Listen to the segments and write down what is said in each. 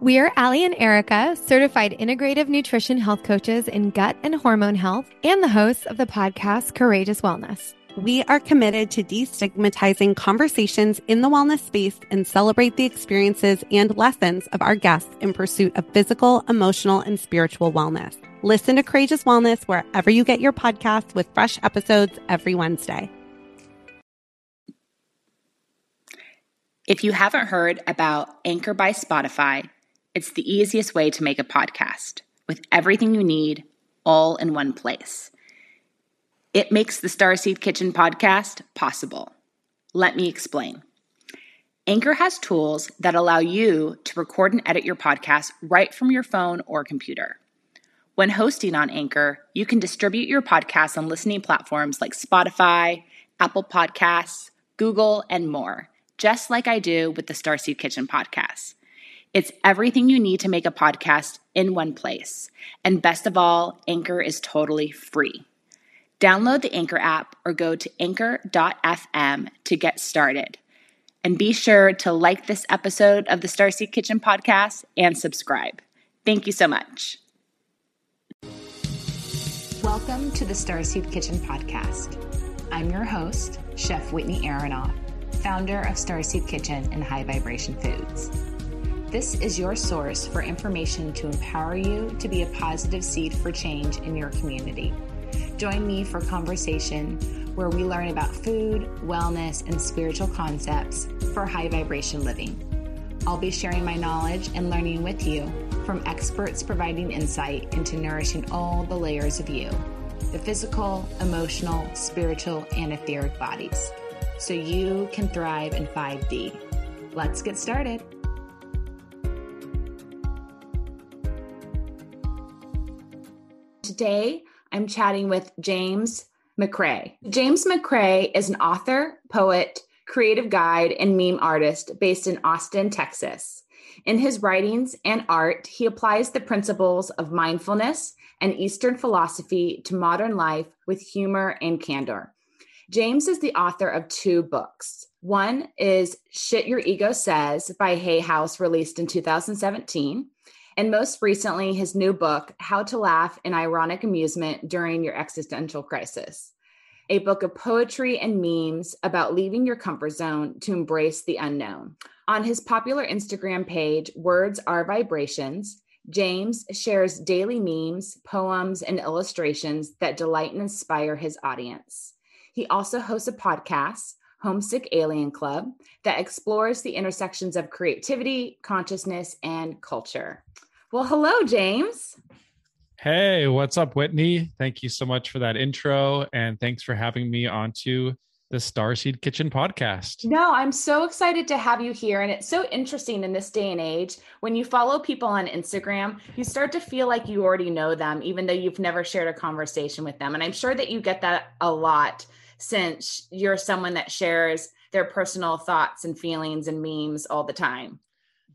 We are Ali and Erica, certified integrative nutrition health coaches in gut and hormone health, and the hosts of the podcast Courageous Wellness. We are committed to destigmatizing conversations in the wellness space and celebrate the experiences and lessons of our guests in pursuit of physical, emotional, and spiritual wellness. Listen to Courageous Wellness wherever you get your podcasts with fresh episodes every Wednesday. If you haven't heard about Anchor by Spotify, it's the easiest way to make a podcast with everything you need all in one place. It makes the Starseed Kitchen podcast possible. Let me explain. Anchor has tools that allow you to record and edit your podcast right from your phone or computer. When hosting on Anchor, you can distribute your podcast on listening platforms like Spotify, Apple Podcasts, Google, and more, just like I do with the Starseed Kitchen podcast. It's everything you need to make a podcast in one place. And best of all, Anchor is totally free. Download the Anchor app or go to anchor.fm to get started. And be sure to like this episode of the Starseed Kitchen podcast and subscribe. Thank you so much. Welcome to the Starseed Kitchen podcast. I'm your host, Chef Whitney Aronoff, founder of Starseed Kitchen and High Vibration Foods. This is your source for information to empower you to be a positive seed for change in your community. Join me for conversation where we learn about food, wellness, and spiritual concepts for high vibration living. I'll be sharing my knowledge and learning with you from experts providing insight into nourishing all the layers of you the physical, emotional, spiritual, and etheric bodies so you can thrive in 5D. Let's get started. Today, I'm chatting with James McCrae. James McCrae is an author, poet, creative guide, and meme artist based in Austin, Texas. In his writings and art, he applies the principles of mindfulness and Eastern philosophy to modern life with humor and candor. James is the author of two books. One is Shit Your Ego Says by Hay House, released in 2017 and most recently, his new book, How to Laugh in Ironic Amusement During Your Existential Crisis, a book of poetry and memes about leaving your comfort zone to embrace the unknown. On his popular Instagram page, Words Are Vibrations, James shares daily memes, poems, and illustrations that delight and inspire his audience. He also hosts a podcast, Homesick Alien Club, that explores the intersections of creativity, consciousness, and culture. Well, hello, James. Hey, what's up, Whitney? Thank you so much for that intro. And thanks for having me onto the Starseed Kitchen podcast. No, I'm so excited to have you here. And it's so interesting in this day and age. When you follow people on Instagram, you start to feel like you already know them, even though you've never shared a conversation with them. And I'm sure that you get that a lot since you're someone that shares their personal thoughts and feelings and memes all the time.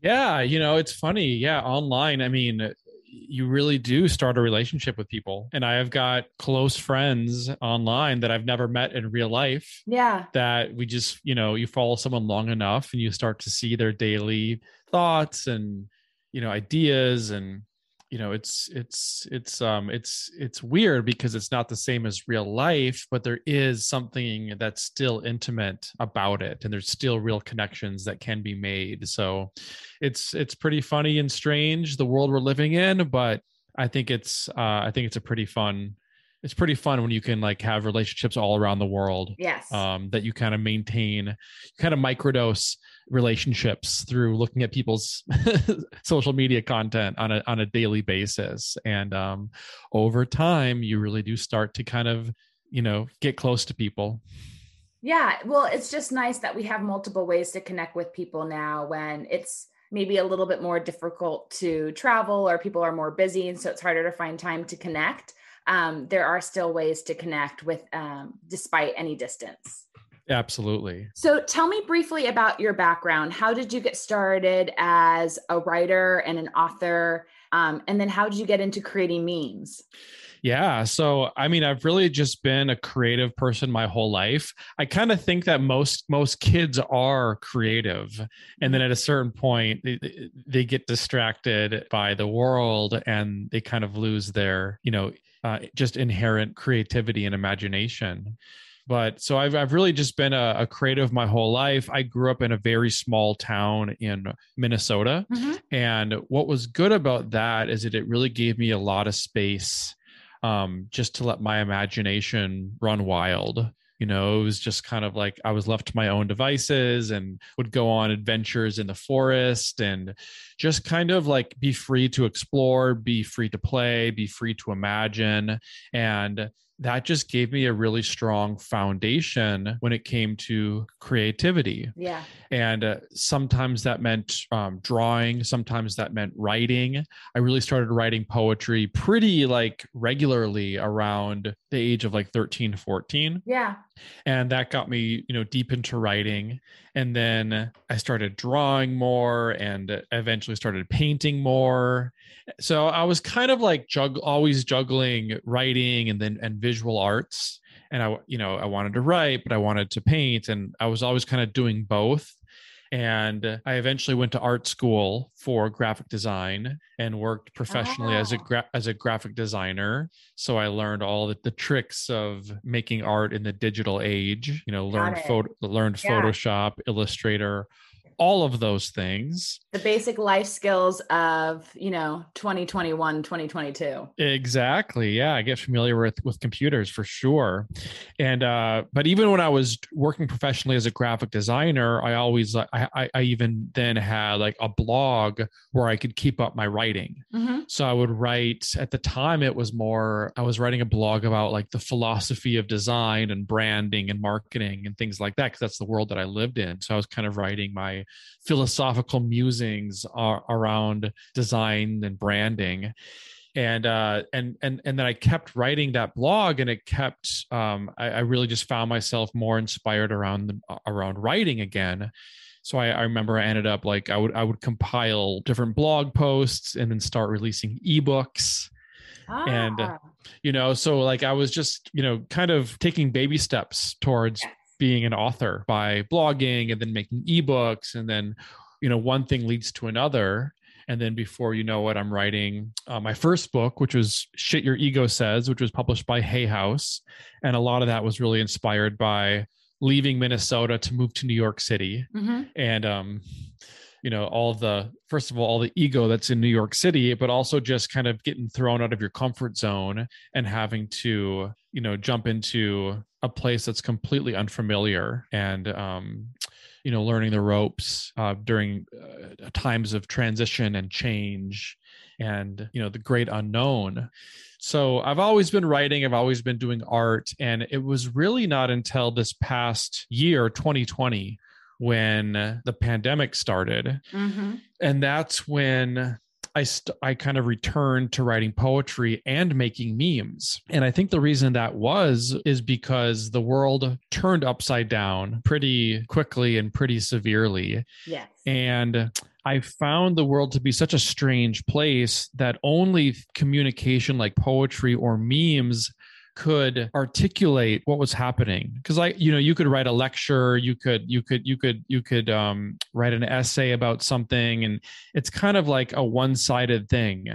Yeah, you know, it's funny. Yeah, online, I mean, uh, you really do start a relationship with people. And I have got close friends online that I've never met in real life. Yeah. That we just, you know, you follow someone long enough and you start to see their daily thoughts and, you know, ideas and you know it's it's it's um it's it's weird because it's not the same as real life but there is something that's still intimate about it and there's still real connections that can be made. So it's it's pretty funny and strange the world we're living in but i think it's uh i think it's a pretty fun it's pretty fun when you can like have relationships all around the world. Yes. Um, that you kind of maintain, kind of microdose relationships through looking at people's social media content on a on a daily basis, and um, over time, you really do start to kind of you know get close to people. Yeah, well, it's just nice that we have multiple ways to connect with people now when it's maybe a little bit more difficult to travel or people are more busy and so it's harder to find time to connect um, there are still ways to connect with um, despite any distance. Absolutely. So tell me briefly about your background. How did you get started as a writer and an author? Um, and then how did you get into creating memes? Yeah. So, I mean, I've really just been a creative person my whole life. I kind of think that most most kids are creative, and then at a certain point, they, they get distracted by the world, and they kind of lose their, you know, uh, just inherent creativity and imagination but so I've I've really just been a, a, creative my whole life. I grew up in a very small town in Minnesota, mm-hmm. and what was good about that is that it really gave me a lot of space, um, just to let my imagination run wild. You know, it was just kind of like I was left to my own devices and would go on adventures in the forest and just kind of like be free to explore, be free to play, be free to imagine. And that just gave me a really strong foundation when it came to creativity. Yeah. And uh, sometimes that meant um, drawing, sometimes that meant writing. I really started writing poetry pretty like regularly around the age of like 13, 14. Yeah. And that got me, you know, deep into writing. And then I started drawing more and eventually started painting more. So I was kind of like jug always juggling writing and then and visual arts. And I, you know, I wanted to write, but I wanted to paint. And I was always kind of doing both. And I eventually went to art school for graphic design and worked professionally oh. as a ah. gra- as a graphic designer. So I learned all the, the tricks of making art in the digital age. You know, learned photo, learned yeah. Photoshop, Illustrator, all of those things. The basic life skills of you know 2021 2022 exactly. Yeah i get familiar with with computers for sure. And uh but even when i was working professionally as a graphic designer i always i i, I even then had like a blog where i could keep up my writing. Mm-hmm. so i would write at the time it was more i was writing a blog about like the philosophy of design and branding and marketing and things like that because that's the world that i lived in. So i was kind of writing my philosophical musings around design and branding. And uh and and and then i kept writing that blog and it kept um i, I really just found myself more inspired around the, around writing again. So I, I remember i ended up like i would i would compile different blog posts and then start releasing ebooks. Ah. and you know so like i was just you know kind of taking baby steps towards being an author by blogging and then making ebooks and then you know one thing leads to another. And then before you know it i'm writing uh, my first book which was shit your ego says which was published by hay house. And a lot of that was really inspired by leaving minnesota to move to new york city. Mm-hmm. and um you know all the first of all all the ego that's in new york city but also just kind of getting thrown out of your comfort zone and having to you know jump into a place that's completely unfamiliar and um, you know learning the ropes uh, during uh, times of transition and change and you know the great unknown so i've always been writing i've always been doing art and it was really not until this past year 2020 when the pandemic started mm-hmm. and that's when I st- I kind of returned to writing poetry and making memes. And I think the reason that was is because the world turned upside down pretty quickly and pretty severely. Yes. And I found the world to be such a strange place that only communication like poetry or memes could articulate what was happening. Because like you know you could write a lecture you could you could you could you could um, write an essay about something and it's kind of like a one-sided thing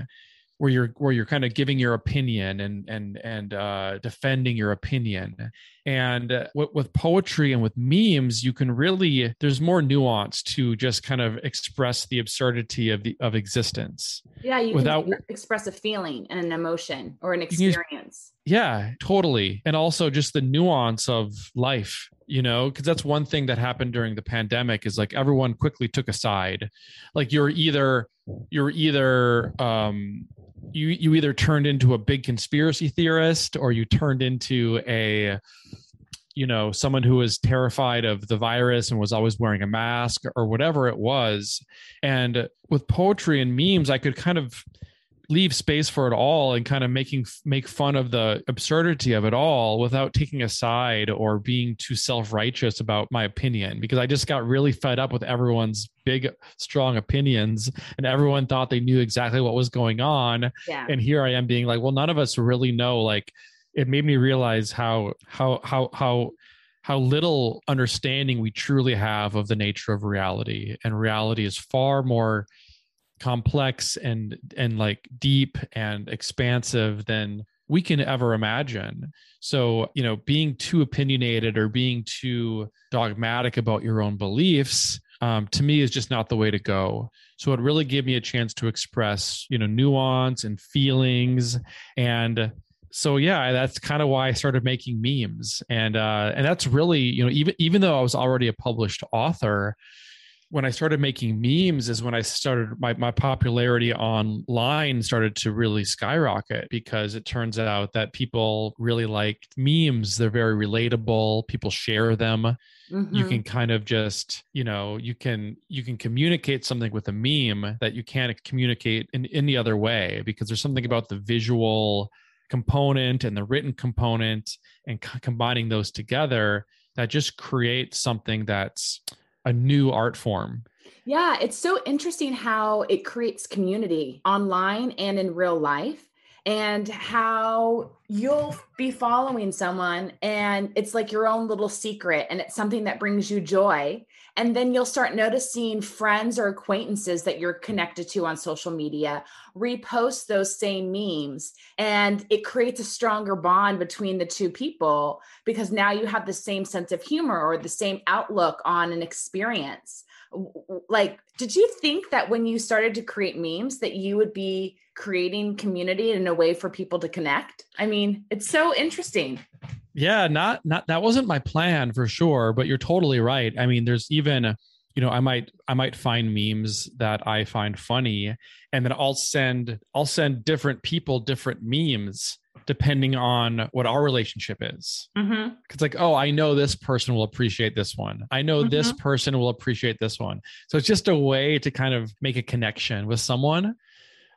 where you're where you're kind of giving your opinion and and and uh, defending your opinion. And uh, with, with, poetry and with memes you can really there's more nuance to just kind of express the absurdity of the of existence yeah you without express a feeling and an emotion or an experience. Yeah totally. And also just the nuance of life you know because that's one thing that happened during the pandemic is like everyone quickly took a side. Like you're either you're either um you you either turned into a big conspiracy theorist or you turned into a you know someone who was terrified of the virus and was always wearing a mask or whatever it was. And with poetry and memes i could kind of leave space for it all and kind of making make fun of the absurdity of it all without taking a side or being too self-righteous about my opinion. Because I just got really fed up with everyone's big strong opinions and everyone thought they knew exactly what was going on. Yeah. and here I am being like well none of us really know. Like it made me realize how how how how how little understanding we truly have of the nature of reality. And reality is far more complex and and like deep and expansive than we can ever imagine. So you know being too opinionated or being too dogmatic about your own beliefs um, to me is just not the way to go. So it really gave me a chance to express you know nuance and feelings. And so yeah that's kind of why i started making memes. And uh and that's really you know even even though i was already a published author when I started making memes is when I started my, my popularity online started to really skyrocket because it turns out that people really like memes. They're very relatable. People share them. You Mhm. can kind of just, you know, you can you can communicate something with a meme that you can't communicate in any other way because there's something about the visual component and the written component and c- combining those together that just creates something that's a new art form. Yeah, it's so interesting how it creates community online and in real life, and how you'll be following someone and it's like your own little secret and it's something that brings you joy. And then you'll start noticing friends or acquaintances that you're connected to on social media repost those same memes, and it creates a stronger bond between the two people because now you have the same sense of humor or the same outlook on an experience. Like did you think that when you started to create memes that you would be creating community in a way for people to connect i mean it's so interesting Yeah, not not that wasn't my plan for sure, but you're totally right. I mean, there's even you know, I might I might find memes that I find funny and then I'll send I'll send different people different memes depending on what our relationship is. mm-hmm. It's like, oh, I know this person will appreciate this one. I know this person will appreciate this one. So it's just a way to kind of make a connection with someone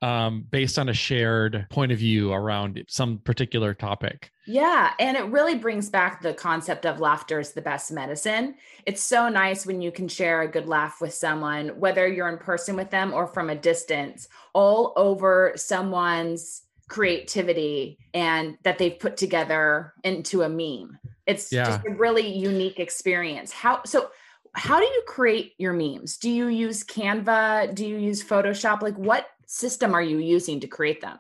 um, based on a shared point of view around some particular topic. Yeah, and it really brings back the concept of laughter is the best medicine. It's so nice when you can share a good laugh with someone, whether you're in person with them or from a distance, all over someone's creativity and that they've put together into a meme. It's Yeah. just a really unique experience. How so how do you create your memes? Do you use Canva? Do you use Photoshop? Like what system are you using to create them?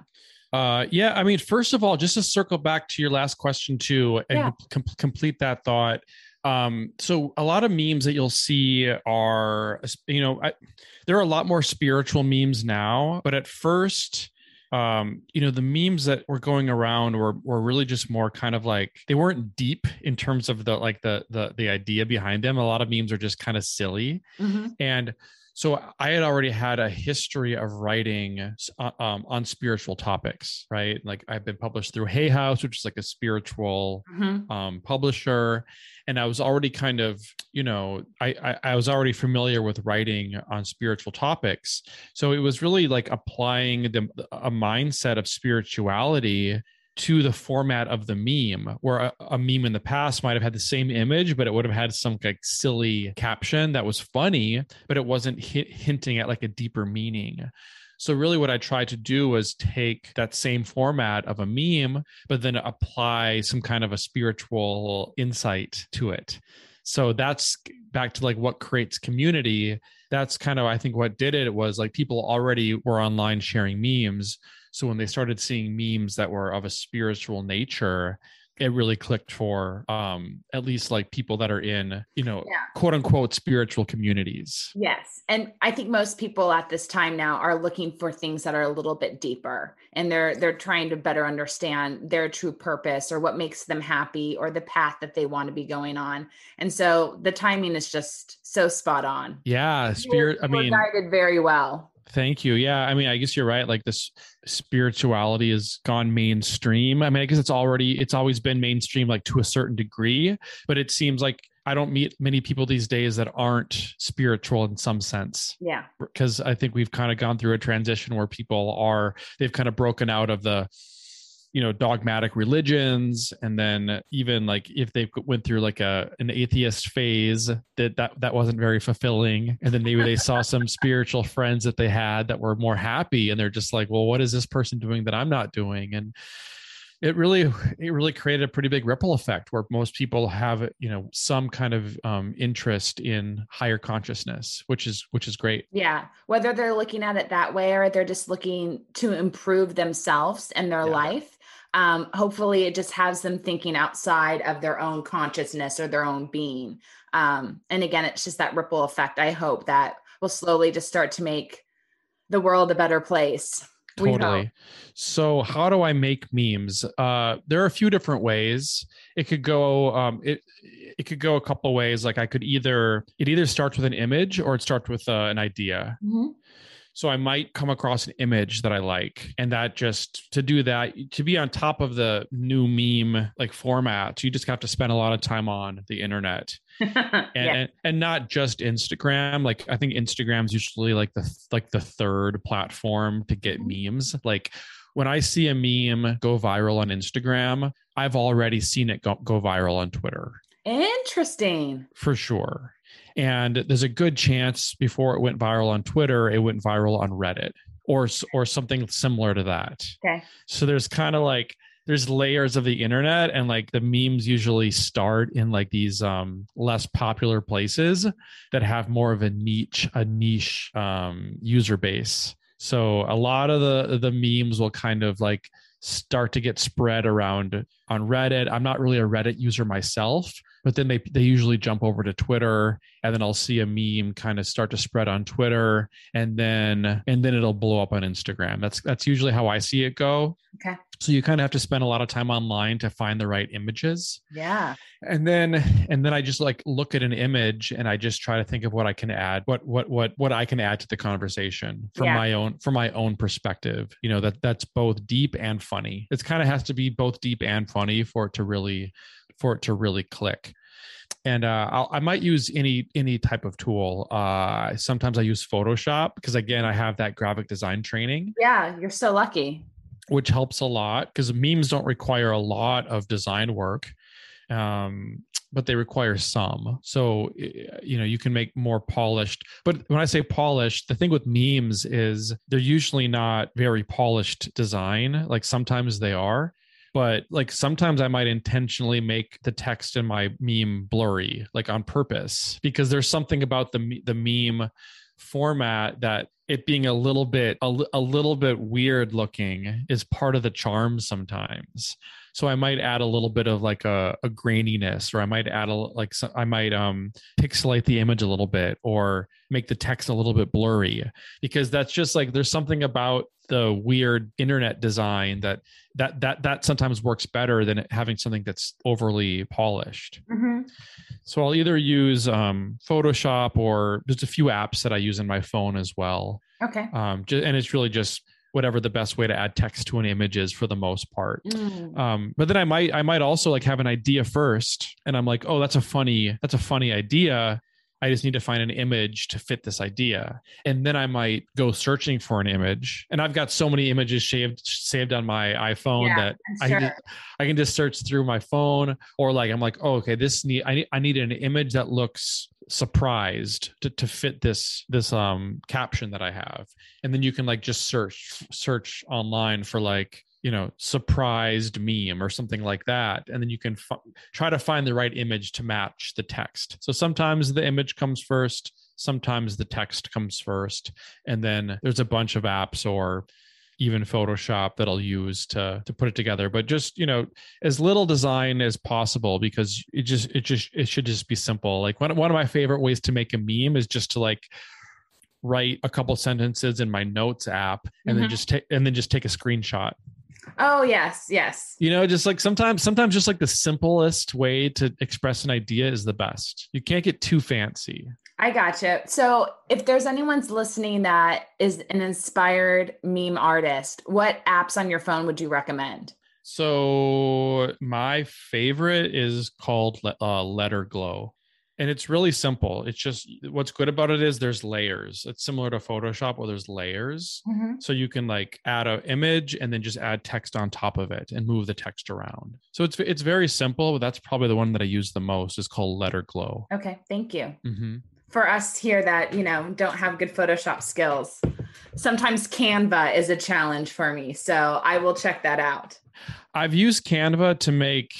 Uh, yeah, I mean, first of all, just to circle back to your last question too, and Yeah. com- complete that thought. Um, so a lot of memes that you'll see are, you know, I, there are a lot more spiritual memes now, but at first, um, you know, the memes that were going around were were really just more kind of like they weren't deep in terms of the like the the the idea behind them. A lot of memes are just kind of silly. And so I had already had a history of writing uh, um, on spiritual topics, right? Like I've been published through Hay House, which is like a spiritual Mhm. um, publisher, and I was already kind of, you know, I, I I was already familiar with writing on spiritual topics. So it was really like applying the a mindset of spirituality to the format of the meme, where a, a meme in the past might have had the same image, but it would have had some like silly caption that was funny, but it wasn't hi- hinting at like a deeper meaning. So really what I tried to do was take that same format of a meme, but then apply some kind of a spiritual insight to it. So that's back to like what creates community. That's kind of I think what did it was like people already were online sharing memes. So when they started seeing memes that were of a spiritual nature, it really clicked for um at least like people that are in, you know, Yeah. quote unquote spiritual communities. Yes. And I think most people at this time now are looking for things that are a little bit deeper and they're they're trying to better understand their true purpose or what makes them happy or the path that they want to be going on. And so the timing is just so spot on. Yeah, spirit. I mean, guided very well. Thank you. Yeah, I mean, I guess you're right. Like this spirituality has gone mainstream. I mean, I guess it's already it's always been mainstream like to a certain degree, but it seems like I don't meet many people these days that aren't spiritual in some sense. Yeah. Because I think we've kind of gone through a transition where people are, they've kind of broken out of the, you know dogmatic religions. And then even like if they went through like a an atheist phase that that that wasn't very fulfilling. And then maybe they saw some spiritual friends that they had that were more happy. And they're just like well what is this person doing that i'm not doing? And it really it really created a pretty big ripple effect where most people have you know some kind of um, interest in higher consciousness which is which is great. Yeah. Whether they're looking at it that way or they're just looking to improve themselves and their yeah. life um, hopefully it just has them thinking outside of their own consciousness or their own being. Um, and again it's just that ripple effect. I hope that will slowly just start to make the world a better place. Totally. so how do i make memes? Uh there are a few different ways. It could go um it it could go a couple ways. Like i could either it either starts with an image or it starts with uh, an idea. Mm-hmm. So I might come across an image that I like. And that just to do that, to be on top of the new meme like format, you just have to spend a lot of time on the internet. and, yeah. and, and not just Instagram. Like I think Instagram's usually like the like the third platform to get mm-hmm. memes. Like when I see a meme go viral on Instagram, I've already seen it go, go viral on Twitter. Interesting. For sure. And there's a good chance before it went viral on Twitter, it went viral on Reddit or or something similar to that. Okay. So there's kind of like there's layers of the internet and like the memes usually start in like these um less popular places that have more of a niche a niche um user base. So a lot of the the memes will kind of like start to get spread around on Reddit. I'm not really a Reddit user myself, but then they they usually jump over to Twitter and then I'll see a meme kind of start to spread on Twitter and then and then it'll blow up on Instagram. That's that's usually how I see it go. Okay. So you kind of have to spend a lot of time online to find the right images. Yeah. And then and then I just like look at an image and I just try to think of what I can add, what what what what I can add to the conversation from yeah. my own from my own perspective. You know, that that's both deep and funny. It's kind of has to be both deep and funny for it to really for it to really click and uh, I'll, i might use any any type of tool. Uh, sometimes I use Photoshop because again I have that graphic design training. Yeah, you're so lucky. Which helps a lot because memes don't require a lot of design work, um, but they require some. So you know you can make more polished. But when I say polished, the thing with memes is they're usually not very polished design. Like sometimes they are but like sometimes I might intentionally make the text in my meme blurry, like on purpose, because there's something about the the meme format that it being a little bit a, a little bit weird looking is part of the charm sometimes. So i might add a little bit of like a, a graininess or i might add a like i might um pixelate the image a little bit or make the text a little bit blurry because that's just like there's something about the weird internet design that that that that sometimes works better than having something that's overly polished. Mm-hmm. so i'll either use um, photoshop or just a few apps that i use in my phone as well. Okay. Um, and it's really just whatever the best way to add text to an image is for the most part. Mm. um, but then i might i might also like have an idea first and i'm like oh that's a funny that's a funny idea I just need to find an image to fit this idea. And then I might go searching for an image. And I've got so many images saved saved on my iPhone yeah, that I can, just, I can just search through my phone or like I'm like, oh, okay, this need I need I need an image that looks surprised to, to fit this this um caption that I have. And then you can like just search search online for like you know surprised meme or something like that and then you can f- try to find the right image to match the text. So sometimes the image comes first sometimes the text comes first and then there's a bunch of apps or even photoshop that i'll use to to put it together. But just you know as little design as possible because it just it just it should just be simple. Like one, one of my favorite ways to make a meme is just to like write a couple sentences in my notes app and mm-hmm. then just take and then just take a screenshot Oh yes, yes. You know, just like sometimes sometimes just like the simplest way to express an idea is the best. You can't get too fancy. I gotcha. So if there's anyone's listening that is an inspired meme artist, what apps on your phone would you recommend? So my favorite is called uh, Letter Glow. And it's really simple. It's just what's good about it is there's layers. It's similar to Photoshop where there's layers. Mm-hmm. So you can like add an image and then just add text on top of it and move the text around. So it's it's very simple, but that's probably the one that I use the most. is called Letter Glow. Okay, thank you. hmm For us here that, you know, don't have good Photoshop skills, sometimes Canva is a challenge for me. So I will check that out. I've used Canva to make.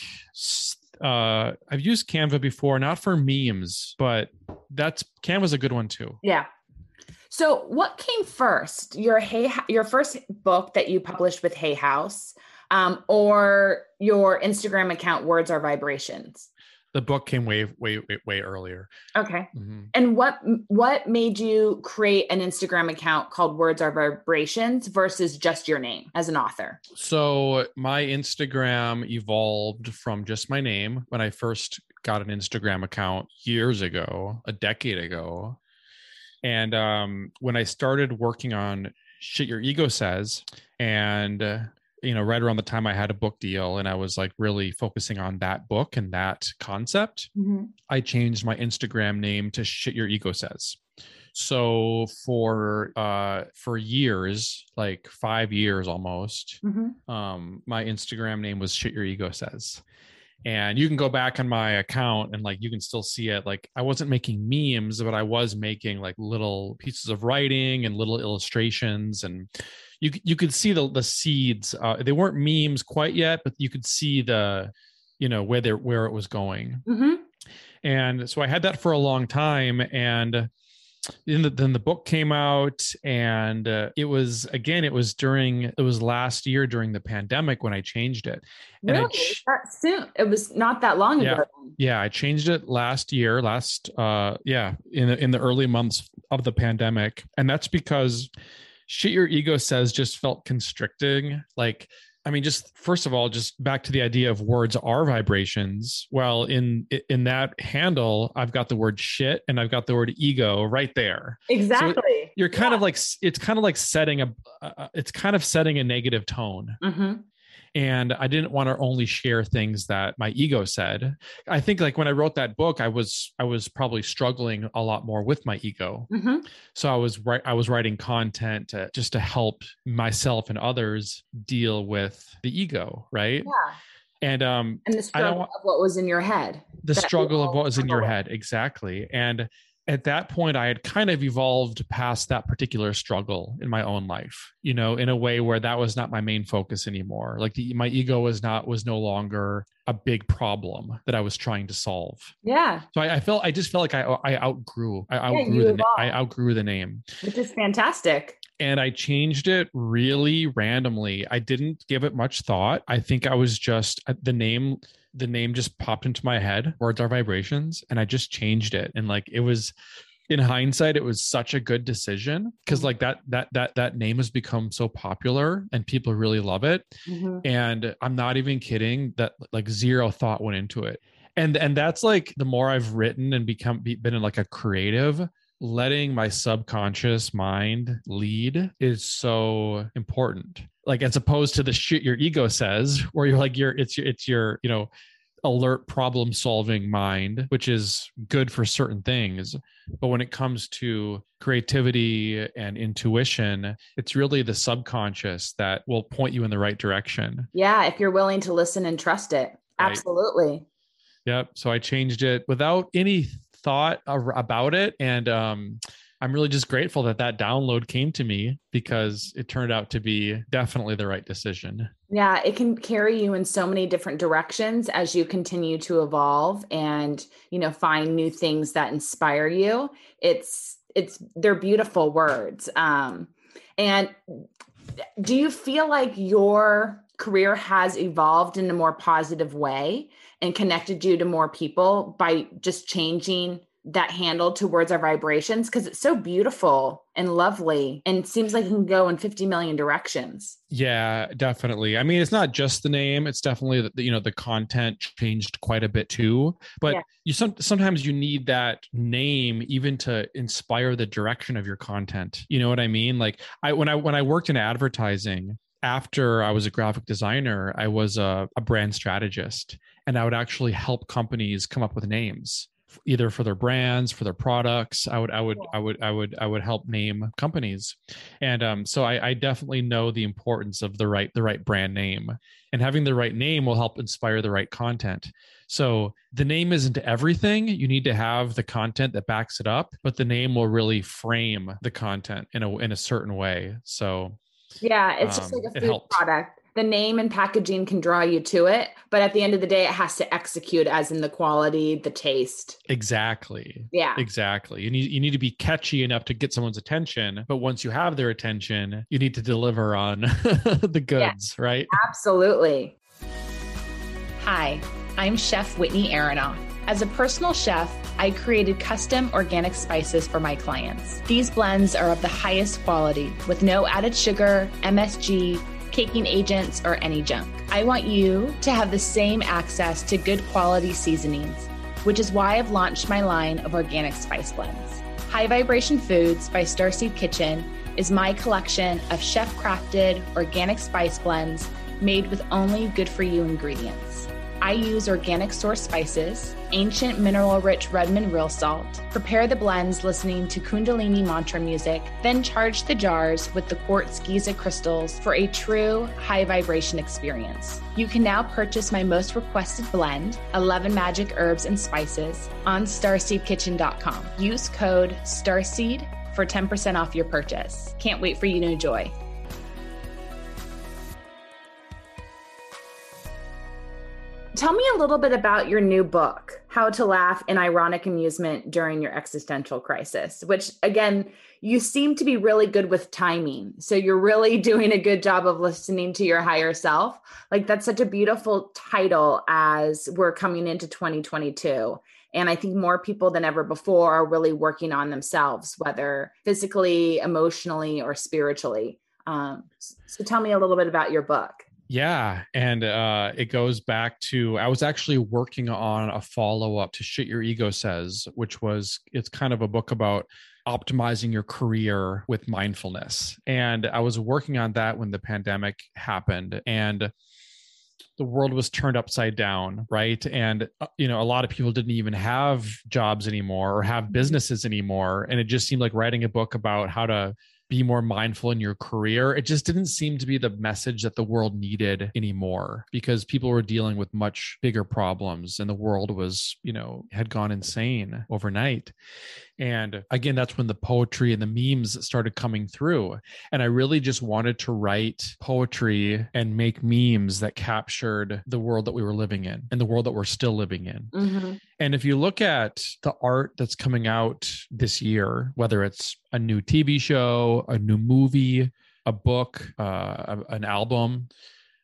Uh, I've used Canva before, not for memes, but that's Canva's a good one too. Yeah. So what came first? Your Hay your first book that you published with Hay House um, or your Instagram account Words Are Vibrations? The book came way, way, way, way earlier. Okay. Mhm. And what what made you create an Instagram account called Words Are Vibrations versus just your name as an author? So my Instagram evolved from just my name when I first got an Instagram account years ago, a decade ago. And um, when I started working on Shit Your Ego Says, and you know, right around the time I had a book deal and I was like really focusing on that book and that concept, I changed my Instagram name to Shit Your Ego Says. So for uh for years, like 5 years almost, Mhm. um my Instagram name was Shit Your Ego Says. And you can go back on my account and like you can still see it like I wasn't making memes but I was making like little pieces of writing and little illustrations and you you could see the the seeds uh they weren't memes quite yet but you could see the you know where they where it was going Mhm. and so I had that for a long time. And then the, then the book came out, and uh, it was again, it was during it was last year during the pandemic when I changed it. And Really? ch- That soon. It was not that long Yeah. ago. Yeah, I changed it last year, last uh yeah, in the in the early months of the pandemic. And that's because shit your ego says just felt constricting. Like I mean, just first of all, just back to the idea of words are vibrations. Well, in in that handle, I've got the word shit and I've got the word ego right there. Exactly. You're kind of like it's kind of like setting a uh, it's kind of setting a negative tone hmm and i didn't want to only share things that my ego said. I think like when i wrote that book i was i was probably struggling a lot more with my ego. Hmm so i was right i was writing content to, just to help myself and others deal with the ego right? Yeah. and um And the I don't struggle want- of what was in your head. the struggle of what was in your head exactly. And at that point i had kind of evolved past that particular struggle in my own life you know in a way where that was not my main focus anymore like the, my ego was not was no longer a big problem that i was trying to solve Yeah. so i, I felt i just felt like i i outgrew i outgrew the i outgrew the name Which is fantastic. and I changed it really randomly. I didn't give it much thought. I think I was just uh, the name the name just popped into my head. Words are vibrations and I just changed it and like it was in hindsight it was such a good decision cuz like that that that that name has become so popular and people really love it Mhm. and i'm not even kidding that like zero thought went into it and and that's like the more i've written and become be- been in like a creative letting my subconscious mind lead is so important like as opposed to the shit your ego says where you're like you're it's your it's your you know alert problem solving mind which is good for certain things but when it comes to creativity and intuition it's really the subconscious that will point you in the right direction Yeah. If you're willing to listen and trust it. Right. Absolutely. Yep. So I changed it without any thought about it. And um, I'm really just grateful that that download came to me because it turned out to be definitely the right decision. Yeah, it can carry you in so many different directions as you continue to evolve and, you know, find new things that inspire you. It's it's they're beautiful words. Um and do you feel like your career has evolved in a more positive way and connected you to more people by just changing that handle to words are vibrations because it's so beautiful and lovely and seems like it can go in 50 million directions. Yeah, definitely. I mean, it's not just the name; it's definitely the, you know the content changed quite a bit too. But Yeah. you some sometimes you need that name even to inspire the direction of your content. You know what I mean? Like I when I when I worked in advertising after I was a graphic designer, I was a, a brand strategist, and I would actually help companies come up with names either for their brands for their products i would i would i would i would i would help name companies. And um, so I, I definitely know the importance of the right the right brand name. And having the right name will help inspire the right content. So the name isn't everything. You need to have the content that backs it up but the name will really frame the content in a in a certain way. So yeah it's just um, like a food product the name and packaging can draw you to it but at the end of the day it has to execute as in the quality the taste exactly yeah Exactly. You need you need to be catchy enough to get someone's attention, but once you have their attention, you need to deliver on the goods, right? Absolutely. Hi, I'm Chef Whitney Aronoff. As a personal chef, I created custom organic spices for my clients. These blends are of the highest quality with no added sugar, MSG, caking agents, or any junk. I want you to have the same access to good quality seasonings, which is why I've launched my line of organic spice blends. High Vibration Foods by Starseed Kitchen is my collection of chef crafted organic spice blends made with only good for you ingredients. I use organic source spices, ancient mineral rich Redmond real salt, prepare the blends listening to Kundalini mantra music, then charge the jars with the quartz Giza crystals for a true high vibration experience. You can now purchase my most requested blend, 11 magic herbs and spices, on starseedkitchen.com. Use code STARSEED for 10% off your purchase. Can't wait for you to enjoy. Tell me a little bit about your new book, How to Laugh in Ironic Amusement During Your Existential Crisis, which again, you seem to be really good with timing. So you're really doing a good job of listening to your higher self. Like that's such a beautiful title as we're coming into 2022. And I think more people than ever before are really working on themselves, whether physically, emotionally, or spiritually. Um, so tell me a little bit about your book. Yeah. And uh, it goes back to I was actually working on a follow up to Shit Your Ego Says, which was it's kind of a book about optimizing your career with mindfulness. And I was working on that when the pandemic happened. And the world was turned upside down right and uh, you know a lot of people didn't even have jobs anymore or have businesses anymore and it just seemed like writing a book about how to be more mindful in your career. It just didn't seem to be the message that the world needed anymore because people were dealing with much bigger problems and the world was, you know, had gone insane overnight. And again, that's when the poetry and the memes started coming through. And I really just wanted to write poetry and make memes that captured the world that we were living in and the world that we're still living in. Mm-hmm. And if you look at the art that's coming out this year, whether it's a new TV show, a new movie, a book, uh, an album,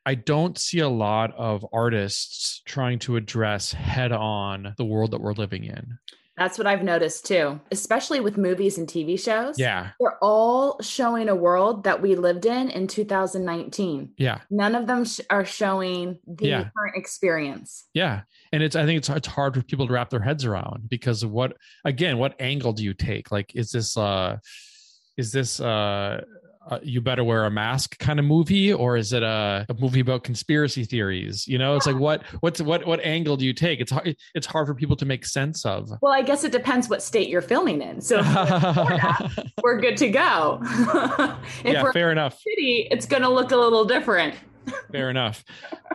I don't see a lot of artists trying to address head on the world that we're living in. That's what I've noticed too, especially with movies and TV shows. Yeah. They're all showing a world that we lived in in 2019. Yeah. None of them sh- are showing the Yeah. current experience. Yeah. And it's, I think it's, it's hard for people to wrap their heads around because of what, again, what angle do you take? Like, is this, uh, is this, uh, uh, you better wear a mask kind of movie or is it a, a movie about conspiracy theories you know it's like what what's what what angle do you take it's hard it's hard for people to make sense of Well, I guess it depends what state you're filming in. So Florida, we're good to go. if yeah we're fair enough city, it's going to look a little different. fair enough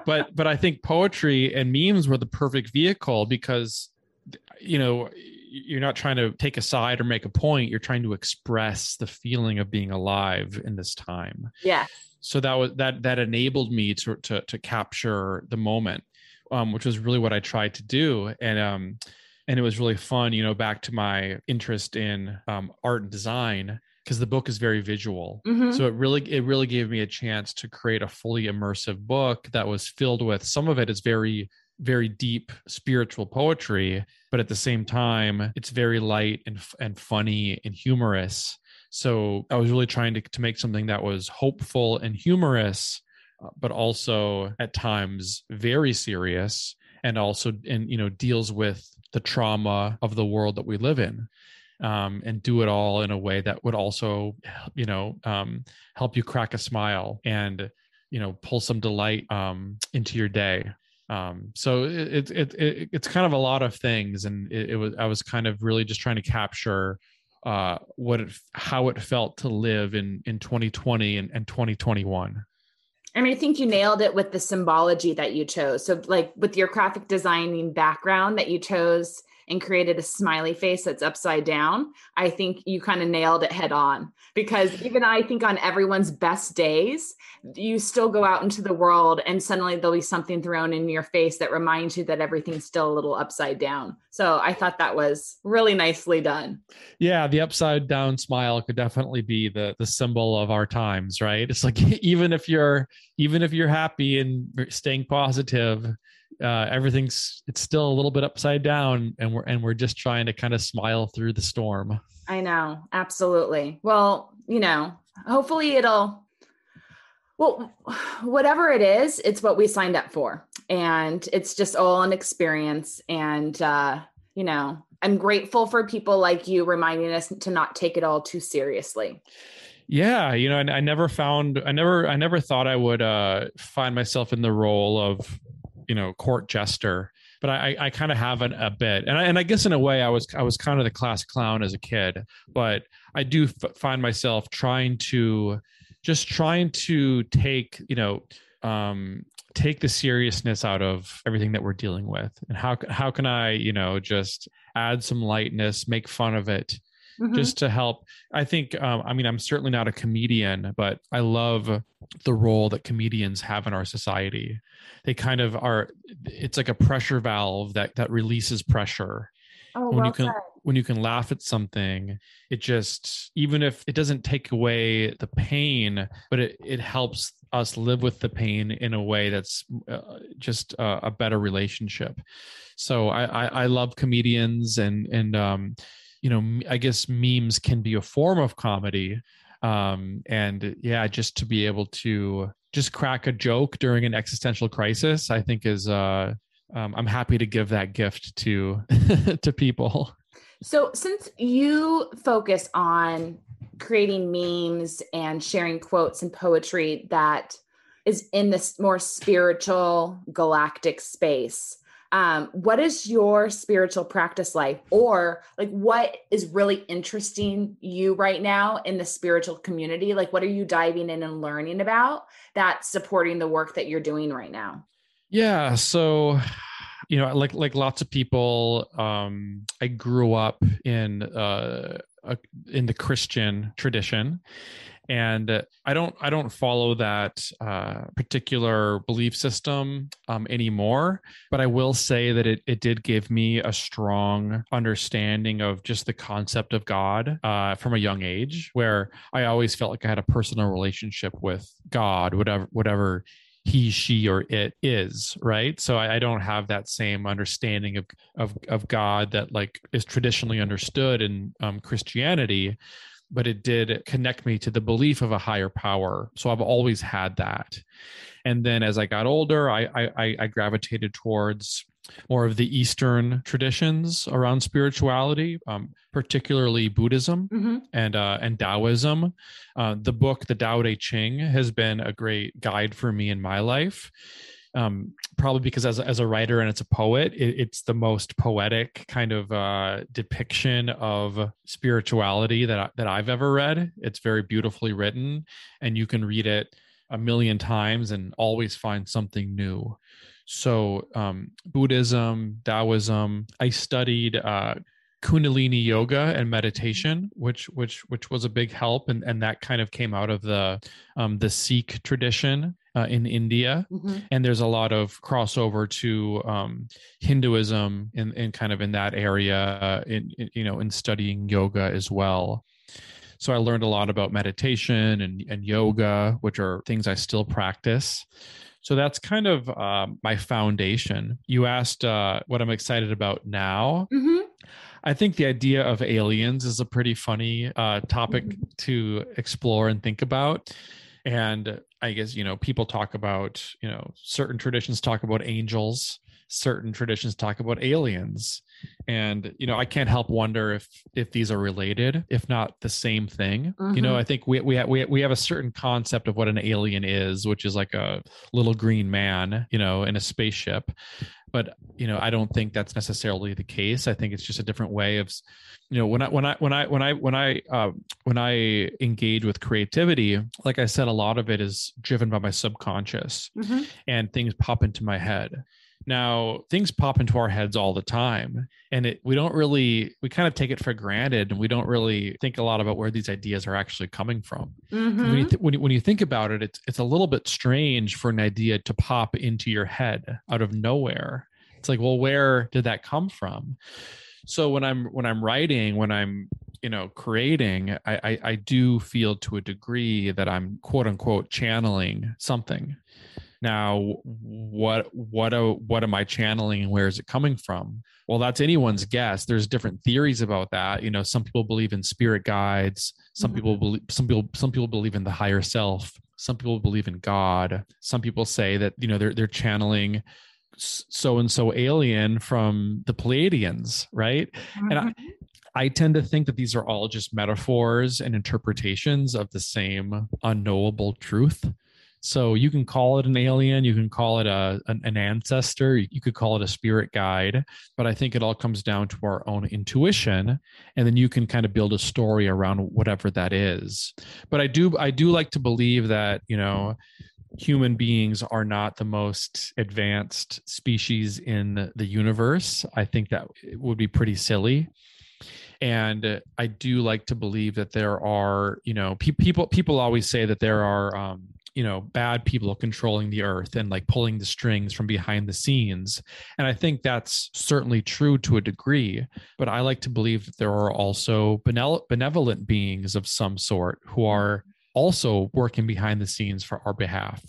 but but i think poetry and memes were the perfect vehicle because you know you're not trying to take a side or make a point you're trying to express the feeling of being alive in this time Yeah. so that was that that enabled me to to, to capture the moment um, which was really what i tried to do and um and it was really fun you know back to my interest in um, art and design because the book is very visual Mhm. so it really it really gave me a chance to create a fully immersive book that was filled with some of it is very very deep spiritual poetry but at the same time it's very light and and funny and humorous. So i was really trying to, to make something that was hopeful and humorous uh, but also at times very serious and also and you know deals with the trauma of the world that we live in um, and do it all in a way that would also you know um, help you crack a smile and you know pull some delight um, into your day um, so it, it, it, it's kind of a lot of things and it, it, was i was kind of really just trying to capture uh, what it, how it felt to live in in 2020 and, and 2021 I mean, I think you nailed it with the symbology that you chose. So, like with your graphic designing background that you chose and created a smiley face that's upside down, I think you kind of nailed it head on. Because even I think on everyone's best days, you still go out into the world and suddenly there'll be something thrown in your face that reminds you that everything's still a little upside down. So I thought that was really nicely done. Yeah, the upside down smile could definitely be the the symbol of our times, right? It's like even if you're even if you're happy and staying positive, uh, everything's it's still a little bit upside down and we're and we're just trying to kind of smile through the storm. I know absolutely. Well you know hopefully it'll well whatever it is it's what we signed up for. And it's just all an experience and uh you know i'm grateful for people like you reminding us to not take it all too seriously. Yeah you know I, I never found i never i never thought i would uh find myself in the role of you know court jester but i i kind of have an, a bit. And I, and I guess in a way i was i was kind of the class clown as a kid but i do f- find myself trying to just trying to take you know um take the seriousness out of everything that we're dealing with. And how how can i you know just add some lightness make fun of it mm-hmm. just to help. I think, um, I mean, I'm certainly not a comedian, but I love the role that comedians have in our society. They kind of are, it's like a pressure valve that, that releases pressure. Oh, when well you can said. when you can laugh at something it just even if it doesn't take away the pain but it, it helps us live with the pain in a way that's uh, just a, a, better relationship so I, I, I love comedians and and um you know i guess memes can be a form of comedy um and yeah just to be able to just crack a joke during an existential crisis i think is uh um, i'm happy to give that gift to to people. So since you focus on creating memes and sharing quotes and poetry that is in this more spiritual galactic space um, what is your spiritual practice like or like what is really interesting you right now in the spiritual community? Like what are you diving in and learning about that's supporting the work that you're doing right now? Yeah so you know like like lots of people um i grew up in uh in the christian tradition and i don't i don't follow that uh, particular belief system um, anymore but i will say that it, it did give me a strong understanding of just the concept of god uh, from a young age where i always felt like i had a personal relationship with god whatever whatever he she or it is right? So I, I, don't have that same understanding of, of of god that like is traditionally understood in um, christianity but it did connect me to the belief of a higher power. So I've always had that. And then as I got older, I, I, I gravitated towards more of the Eastern traditions around spirituality, um, particularly Buddhism mm-hmm. and uh, and Taoism. Uh, the book, The Tao Te Ching, has been a great guide for me in my life um, probably because as as a writer and it's a poet, it, it's the most poetic kind of uh, depiction of spirituality that I, that I've ever read. It's very beautifully written, and you can read it a million times and always find something new. So, um, Buddhism, Taoism. I studied uh, Kundalini yoga and meditation, which which which was a big help, and and that kind of came out of the um, the Sikh tradition uh, in India, mm-hmm. and there's a lot of crossover to um, Hinduism in, in kind of in that area, in, in, you know, in studying yoga as well. So I learned a lot about meditation and and yoga, which are things I still practice. So that's kind of uh, my foundation. You asked uh, what I'm excited about now. Mm-hmm. I think the idea of aliens is a pretty funny uh, topic mm-hmm. to explore and think about and i guess you know people talk about you know certain traditions talk about angels certain traditions talk about aliens and you know i can't help wonder if if these are related if not the same thing mm-hmm. you know mm-hmm. i think we we have, we we have a certain concept of what an alien is which is like a little green man you know in a spaceship but you know i don't think that's necessarily the case i think it's just a different way of you know when i when i when i when i when i uh, when i engage with creativity like i said a lot of it is driven by my subconscious mm-hmm. and things pop into my head now things pop into our heads all the time and it we don't really we kind of take it for granted and we don't really think a lot about where these ideas are actually coming from. Mm-hmm. when, you th- when, you, when you think about it it's it's a little bit strange for an idea to pop into your head out of nowhere. It's like well where did that come from? So when i'm when i'm writing when i'm you know creating I, I i do feel to a degree that i'm quote unquote channeling something now, what what a, what am I channeling and where is it coming from? Well, that's anyone's guess. There's different theories about that. You know, some people believe in spirit guides. Some mm-hmm. people believe some people some people believe in the higher self. Some people believe in God. Some people say that you know they're they're channeling so and so alien from the Pleiadians, right? Mm-hmm. And I, mm-hmm. I tend to think that these are all just metaphors and interpretations of the same unknowable truth. So you can call it an alien, you can call it a an, an, ancestor, you could call it a spirit guide, but I think it all comes down to our own intuition and then you can kind of build a story around whatever that is. But I do I do like to believe that, you know, human beings are not the most advanced species in the universe. I think that would be pretty silly and i do like to believe that there are you know pe- people people always say that there are um, you know bad people controlling the earth and like pulling the strings from behind the scenes. And i think that's certainly true to a degree but i like to believe that there are also benevolent beings of some sort who are also working behind the scenes for our behalf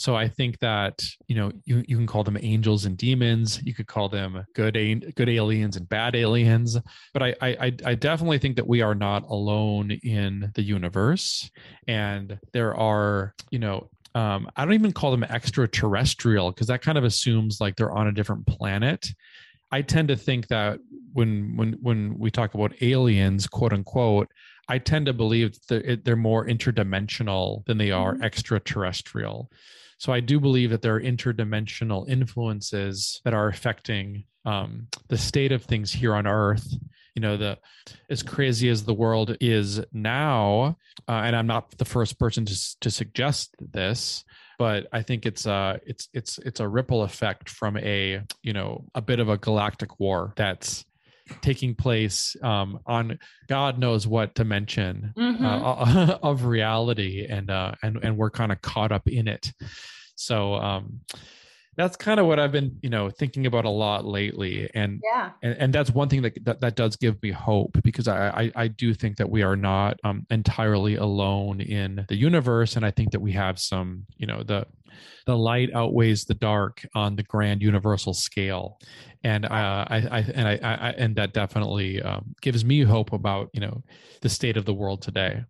so I think that you know you, you can call them angels and demons. You could call them good good aliens and bad aliens. But I I I definitely think that we are not alone in the universe, and there are you know um, I don't even call them extraterrestrial because that kind of assumes like they're on a different planet. I tend to think that when when when we talk about aliens, quote unquote, I tend to believe that they're more interdimensional than they are mm-hmm. extraterrestrial. So I do believe that there are interdimensional influences that are affecting um, the state of things here on Earth. You know, the as crazy as the world is now, uh, and I'm not the first person to to suggest this, but I think it's a it's it's it's a ripple effect from a you know a bit of a galactic war that's taking place um, on God knows what dimension mm-hmm. uh, of reality, and uh, and and we're kind of caught up in it. So um, that's kind of what I've been, you know, thinking about a lot lately, and yeah, and, and that's one thing that, that that does give me hope because I I, I do think that we are not um, entirely alone in the universe, and I think that we have some, you know, the the light outweighs the dark on the grand universal scale. And uh, I, I and I, I, and that definitely um, gives me hope about you know the state of the world today.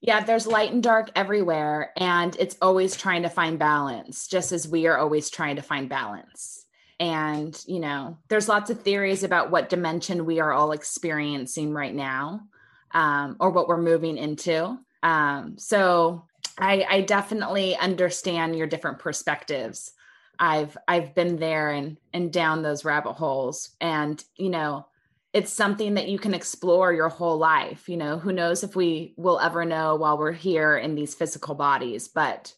Yeah there's light and dark everywhere and it's always trying to find balance just as we are always trying to find balance. And you know there's lots of theories about what dimension we are all experiencing right now um, or what we're moving into. Um, so I, I definitely understand your different perspectives. I've I've been there and and down those rabbit holes, and you know, it's something that you can explore your whole life. You know, who knows if we will ever know while we're here in these physical bodies, but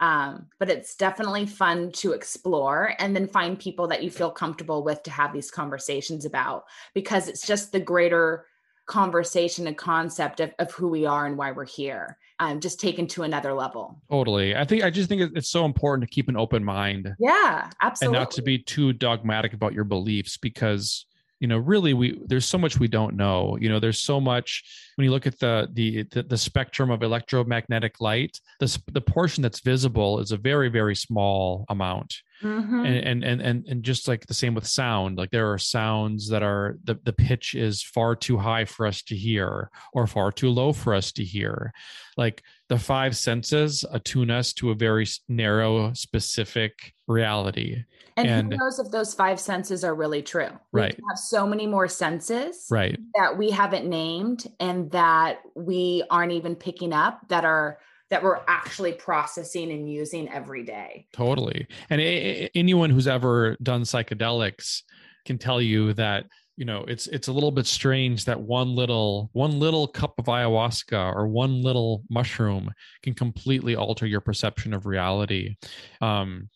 um, but it's definitely fun to explore and then find people that you feel comfortable with to have these conversations about because it's just the greater conversation and concept of, of who we are and why we're here um, just taken to another level. Totally. I think i just think it's so important to keep an open mind yeah absolutely and not to be too dogmatic about your beliefs because you know really we there's so much we don't know. You know there's so much when you look at the the the, the spectrum of electromagnetic light the, the portion that's visible is a very very small amount mm-hmm. and, and and and and just like the same with sound like there are sounds that are the, the pitch is far too high for us to hear or far too low for us to hear like the five senses attune us to a very narrow, specific reality. And, And- who knows if those five senses are really true? Right. We have so many more senses Right. that we haven't named and that we aren't even picking up that are that we're actually processing and using every day. Totally. And a- anyone who's ever done psychedelics can tell you that you know it's it's a little bit strange that one little one little cup of ayahuasca or one little mushroom can completely alter your perception of reality um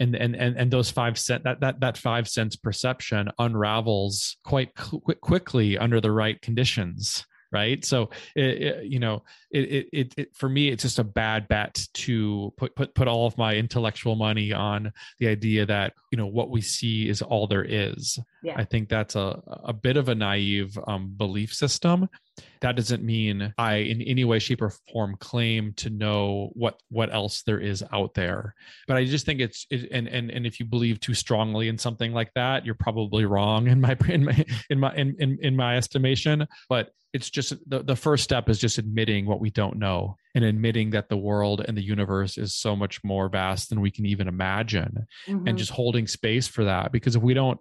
and and and, and those five cent that that that five sense perception unravels quite qu- quickly under the right conditions right? So it, it- you know it, it it it for me it's just a bad bet to put put put all of my intellectual money on the idea that you know what we see is all there is. Yeah. i think that's a a bit of a naive um, belief system that doesn't mean i in any way shape or form claim to know what what else there is out there. But i just think it's it, and and and if you believe too strongly in something like that you're probably wrong in my in my in my in, in, in my estimation. But it's just the, the first step is just admitting what we don't know and admitting that the world and the universe is so much more vast than we can even imagine. Mhm. and just holding space for that because if we don't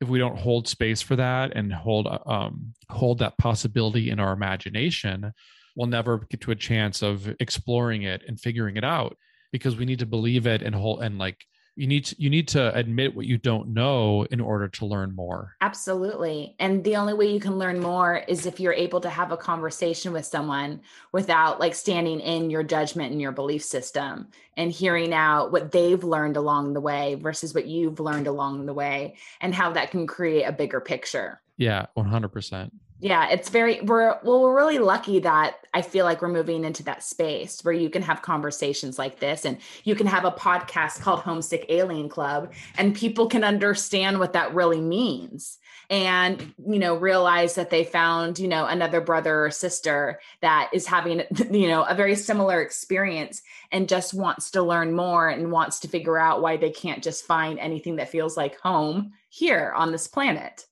if we don't hold space for that and hold um hold that possibility in our imagination we'll never get to a chance of exploring it and figuring it out because we need to believe it and hold and like you need to you need to admit what you don't know in order to learn more Absolutely. And the only way you can learn more is if you're able to have a conversation with someone without like standing in your judgment and your belief system and hearing out what they've learned along the way versus what you've learned along the way and how that can create a bigger picture. yeah 100% Yeah, it's very we're well we're really lucky that I feel like we're moving into that space where you can have conversations like this and you can have a podcast called Homesick Alien Club and people can understand what that really means and you know realize that they found you know another brother or sister that is having you know a very similar experience and just wants to learn more and wants to figure out why they can't just find anything that feels like home here on this planet.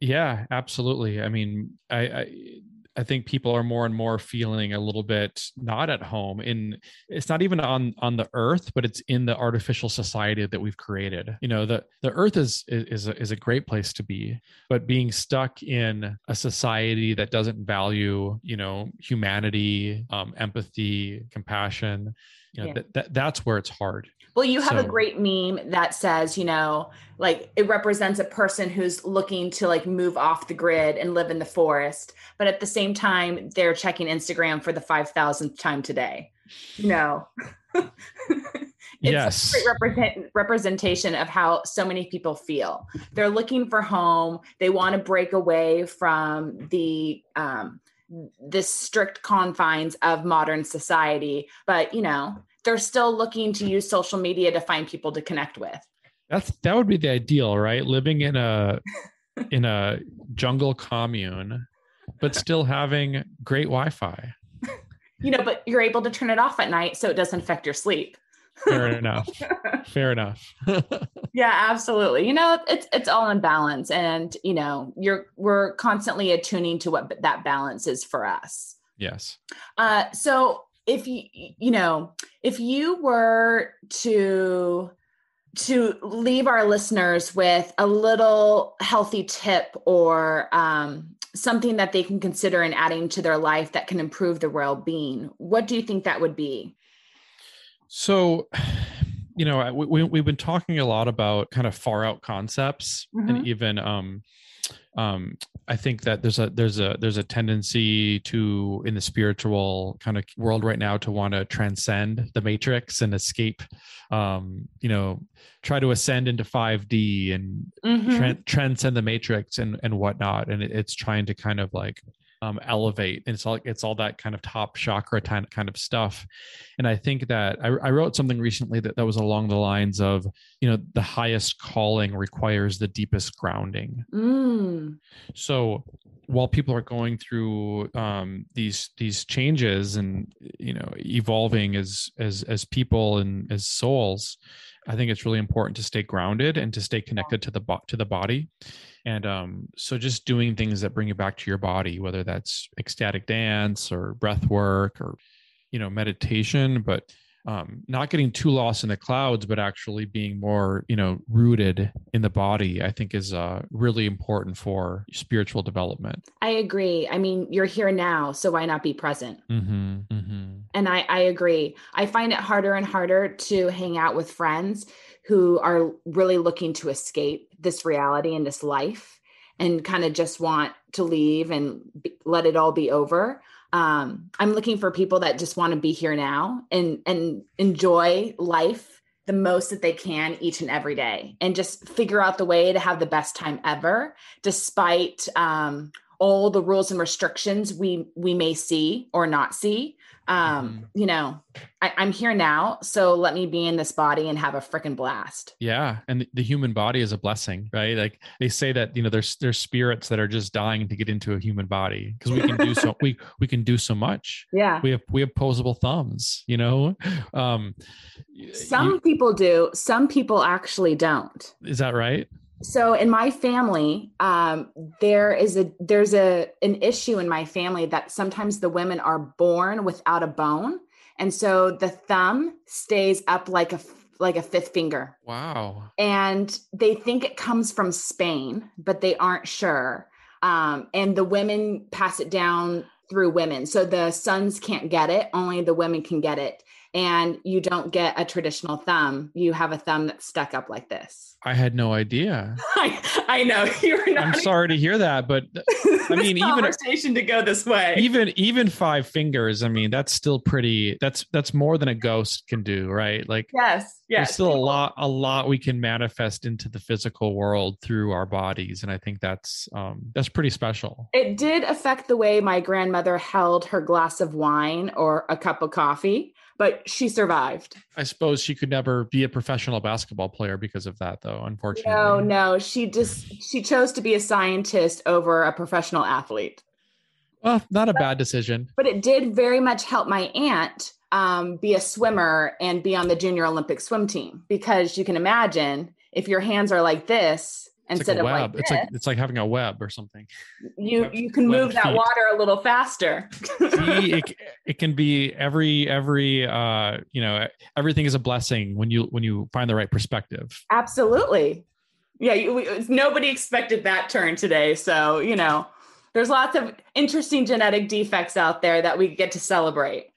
Yeah, absolutely. I mean, I, I I think people are more and more feeling a little bit not at home in it's not even on on the earth, but it's in the artificial society that we've created. You know, the the earth is is a, is a great place to be, but being stuck in a society that doesn't value, you know, humanity, um, empathy, compassion, you know, Yeah. that, that that's where it's hard. Well, you have a great meme that says, you know, like it represents a person who's looking to like move off the grid and live in the forest, but at the same time, they're checking Instagram for the 5,000th time today. You know, it's Yes. a great represent, representation of how so many people feel. They're looking for home. They want to break away from the, um, the strict confines of modern society, but you know, they're still looking to use social media to find people to connect with. That's that would be the ideal, right? Living in a in a jungle commune, but still having great Wi-Fi. You know, but you're able to turn it off at night so it doesn't affect your sleep. Fair enough. Fair enough. Yeah, absolutely. You know, it's it's all in balance and, you know, you're we're constantly attuning to what that balance is for us. yes. Uh, so if you you know if you were to to leave our listeners with a little healthy tip or um, something that they can consider in adding to their life that can improve their well-being what do you think that would be So, you know, I- we, we've been talking a lot about kind of far out concepts, Mhm. and even um, um, I think that there's a there's a there's a tendency to in the spiritual kind of world right now to want to transcend the matrix and escape, um, you know, try to ascend into 5D and Mhm. tran- transcend the matrix and and whatnot and it, it's trying to kind of like um, elevate and it's all it's all that kind of top chakra kind kind of stuff and i think that I, I wrote something recently that that was along the lines of you know the highest calling requires the deepest grounding Mm. so while people are going through um, these these changes and you know evolving as as as people and as souls i think it's really important to stay grounded and to stay connected to the bo- to the body. And um, so just doing things that bring you back to your body whether that's ecstatic dance or breath work or you know meditation but um, not getting too lost in the clouds, but actually being more, you know, rooted in the body, I think is uh, really important for spiritual development. I agree. I mean, you're here now, so why not be present? Mm-hmm, mm-hmm. And I, I agree. I find it harder and harder to hang out with friends who are really looking to escape this reality and this life and kind of just want to leave and be, let it all be over um, i'm looking for people that just want to be here now and and enjoy life the most that they can each and every day and just figure out the way to have the best time ever despite um, all the rules and restrictions we we may see or not see um mm-hmm. you know I, am here now so let me be in this body and have a freaking blast. Yeah and the human body is a blessing right? Like they say that you know there's there's spirits that are just dying to get into a human body because we can do so we we can do so much. Yeah. We have we have posable thumbs you know? Um some you, people do some people actually don't. Is that right so in my family um, there is a there's a an issue in my family that sometimes the women are born without a bone. And so the thumb stays up like a like a fifth finger. Wow. And they think it comes from spain but they aren't sure. Um, and the women pass it down through women. So the sons can't get it only the women can get it and you don't get a traditional thumb you have a thumb that's stuck up like this I had no idea. I, I know you're not. I'm sorry to hear that, but I mean, even conversation to go this way. Even even five fingers. I mean, that's still pretty. That's that's more than a ghost can do, right? Like yes, yes. There's still a lot a lot we can manifest into the physical world through our bodies, and I think that's um, that's pretty special. It did affect the way my grandmother held her glass of wine or a cup of coffee but she survived. I suppose she could never be a professional basketball player because of that, though, unfortunately. No, no. She just she chose to be a scientist over a professional athlete. Well, not a but, bad decision. But it did very much help my aunt um, be a swimmer and be on the junior Olympic swim team because you can imagine if your hands are like this instead like of like this, it's like it's like having a web or something. You web, you can move that water a little faster. See, it, it can be every every uh you know everything is a blessing when you when you find the right perspective. Absolutely, yeah. You, nobody expected that turn today, so you know there's lots of interesting genetic defects out there that we get to celebrate.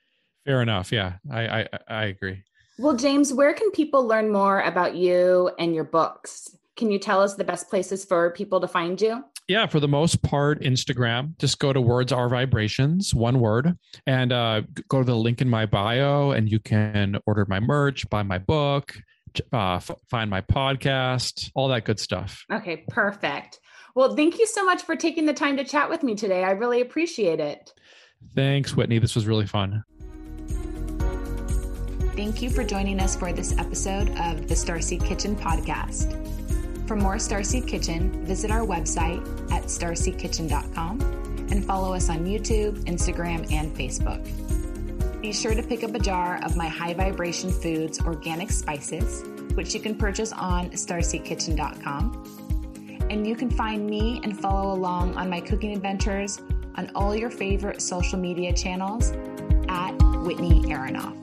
Fair enough. Yeah, I I, I agree. Well, James, where can people learn more about you and your books? Can you tell us the best places for people to find you? Yeah, for the most part, Instagram. Just go to Words Are Vibrations, one word, and uh, go to the link in my bio, and you can order my merch, buy my book, uh, f- find my podcast, all that good stuff. Okay, perfect. Well, thank you so much for taking the time to chat with me today. I really appreciate it. Thanks, Whitney. This was really fun. Thank you for joining us for this episode of the Starseed Kitchen podcast. For more Starseed Kitchen, visit our website at starseedkitchen.com and follow us on YouTube, Instagram, and Facebook. Be sure to pick up a jar of my high vibration foods organic spices, which you can purchase on starseedkitchen.com. And you can find me and follow along on my cooking adventures on all your favorite social media channels at Whitney Aronoff.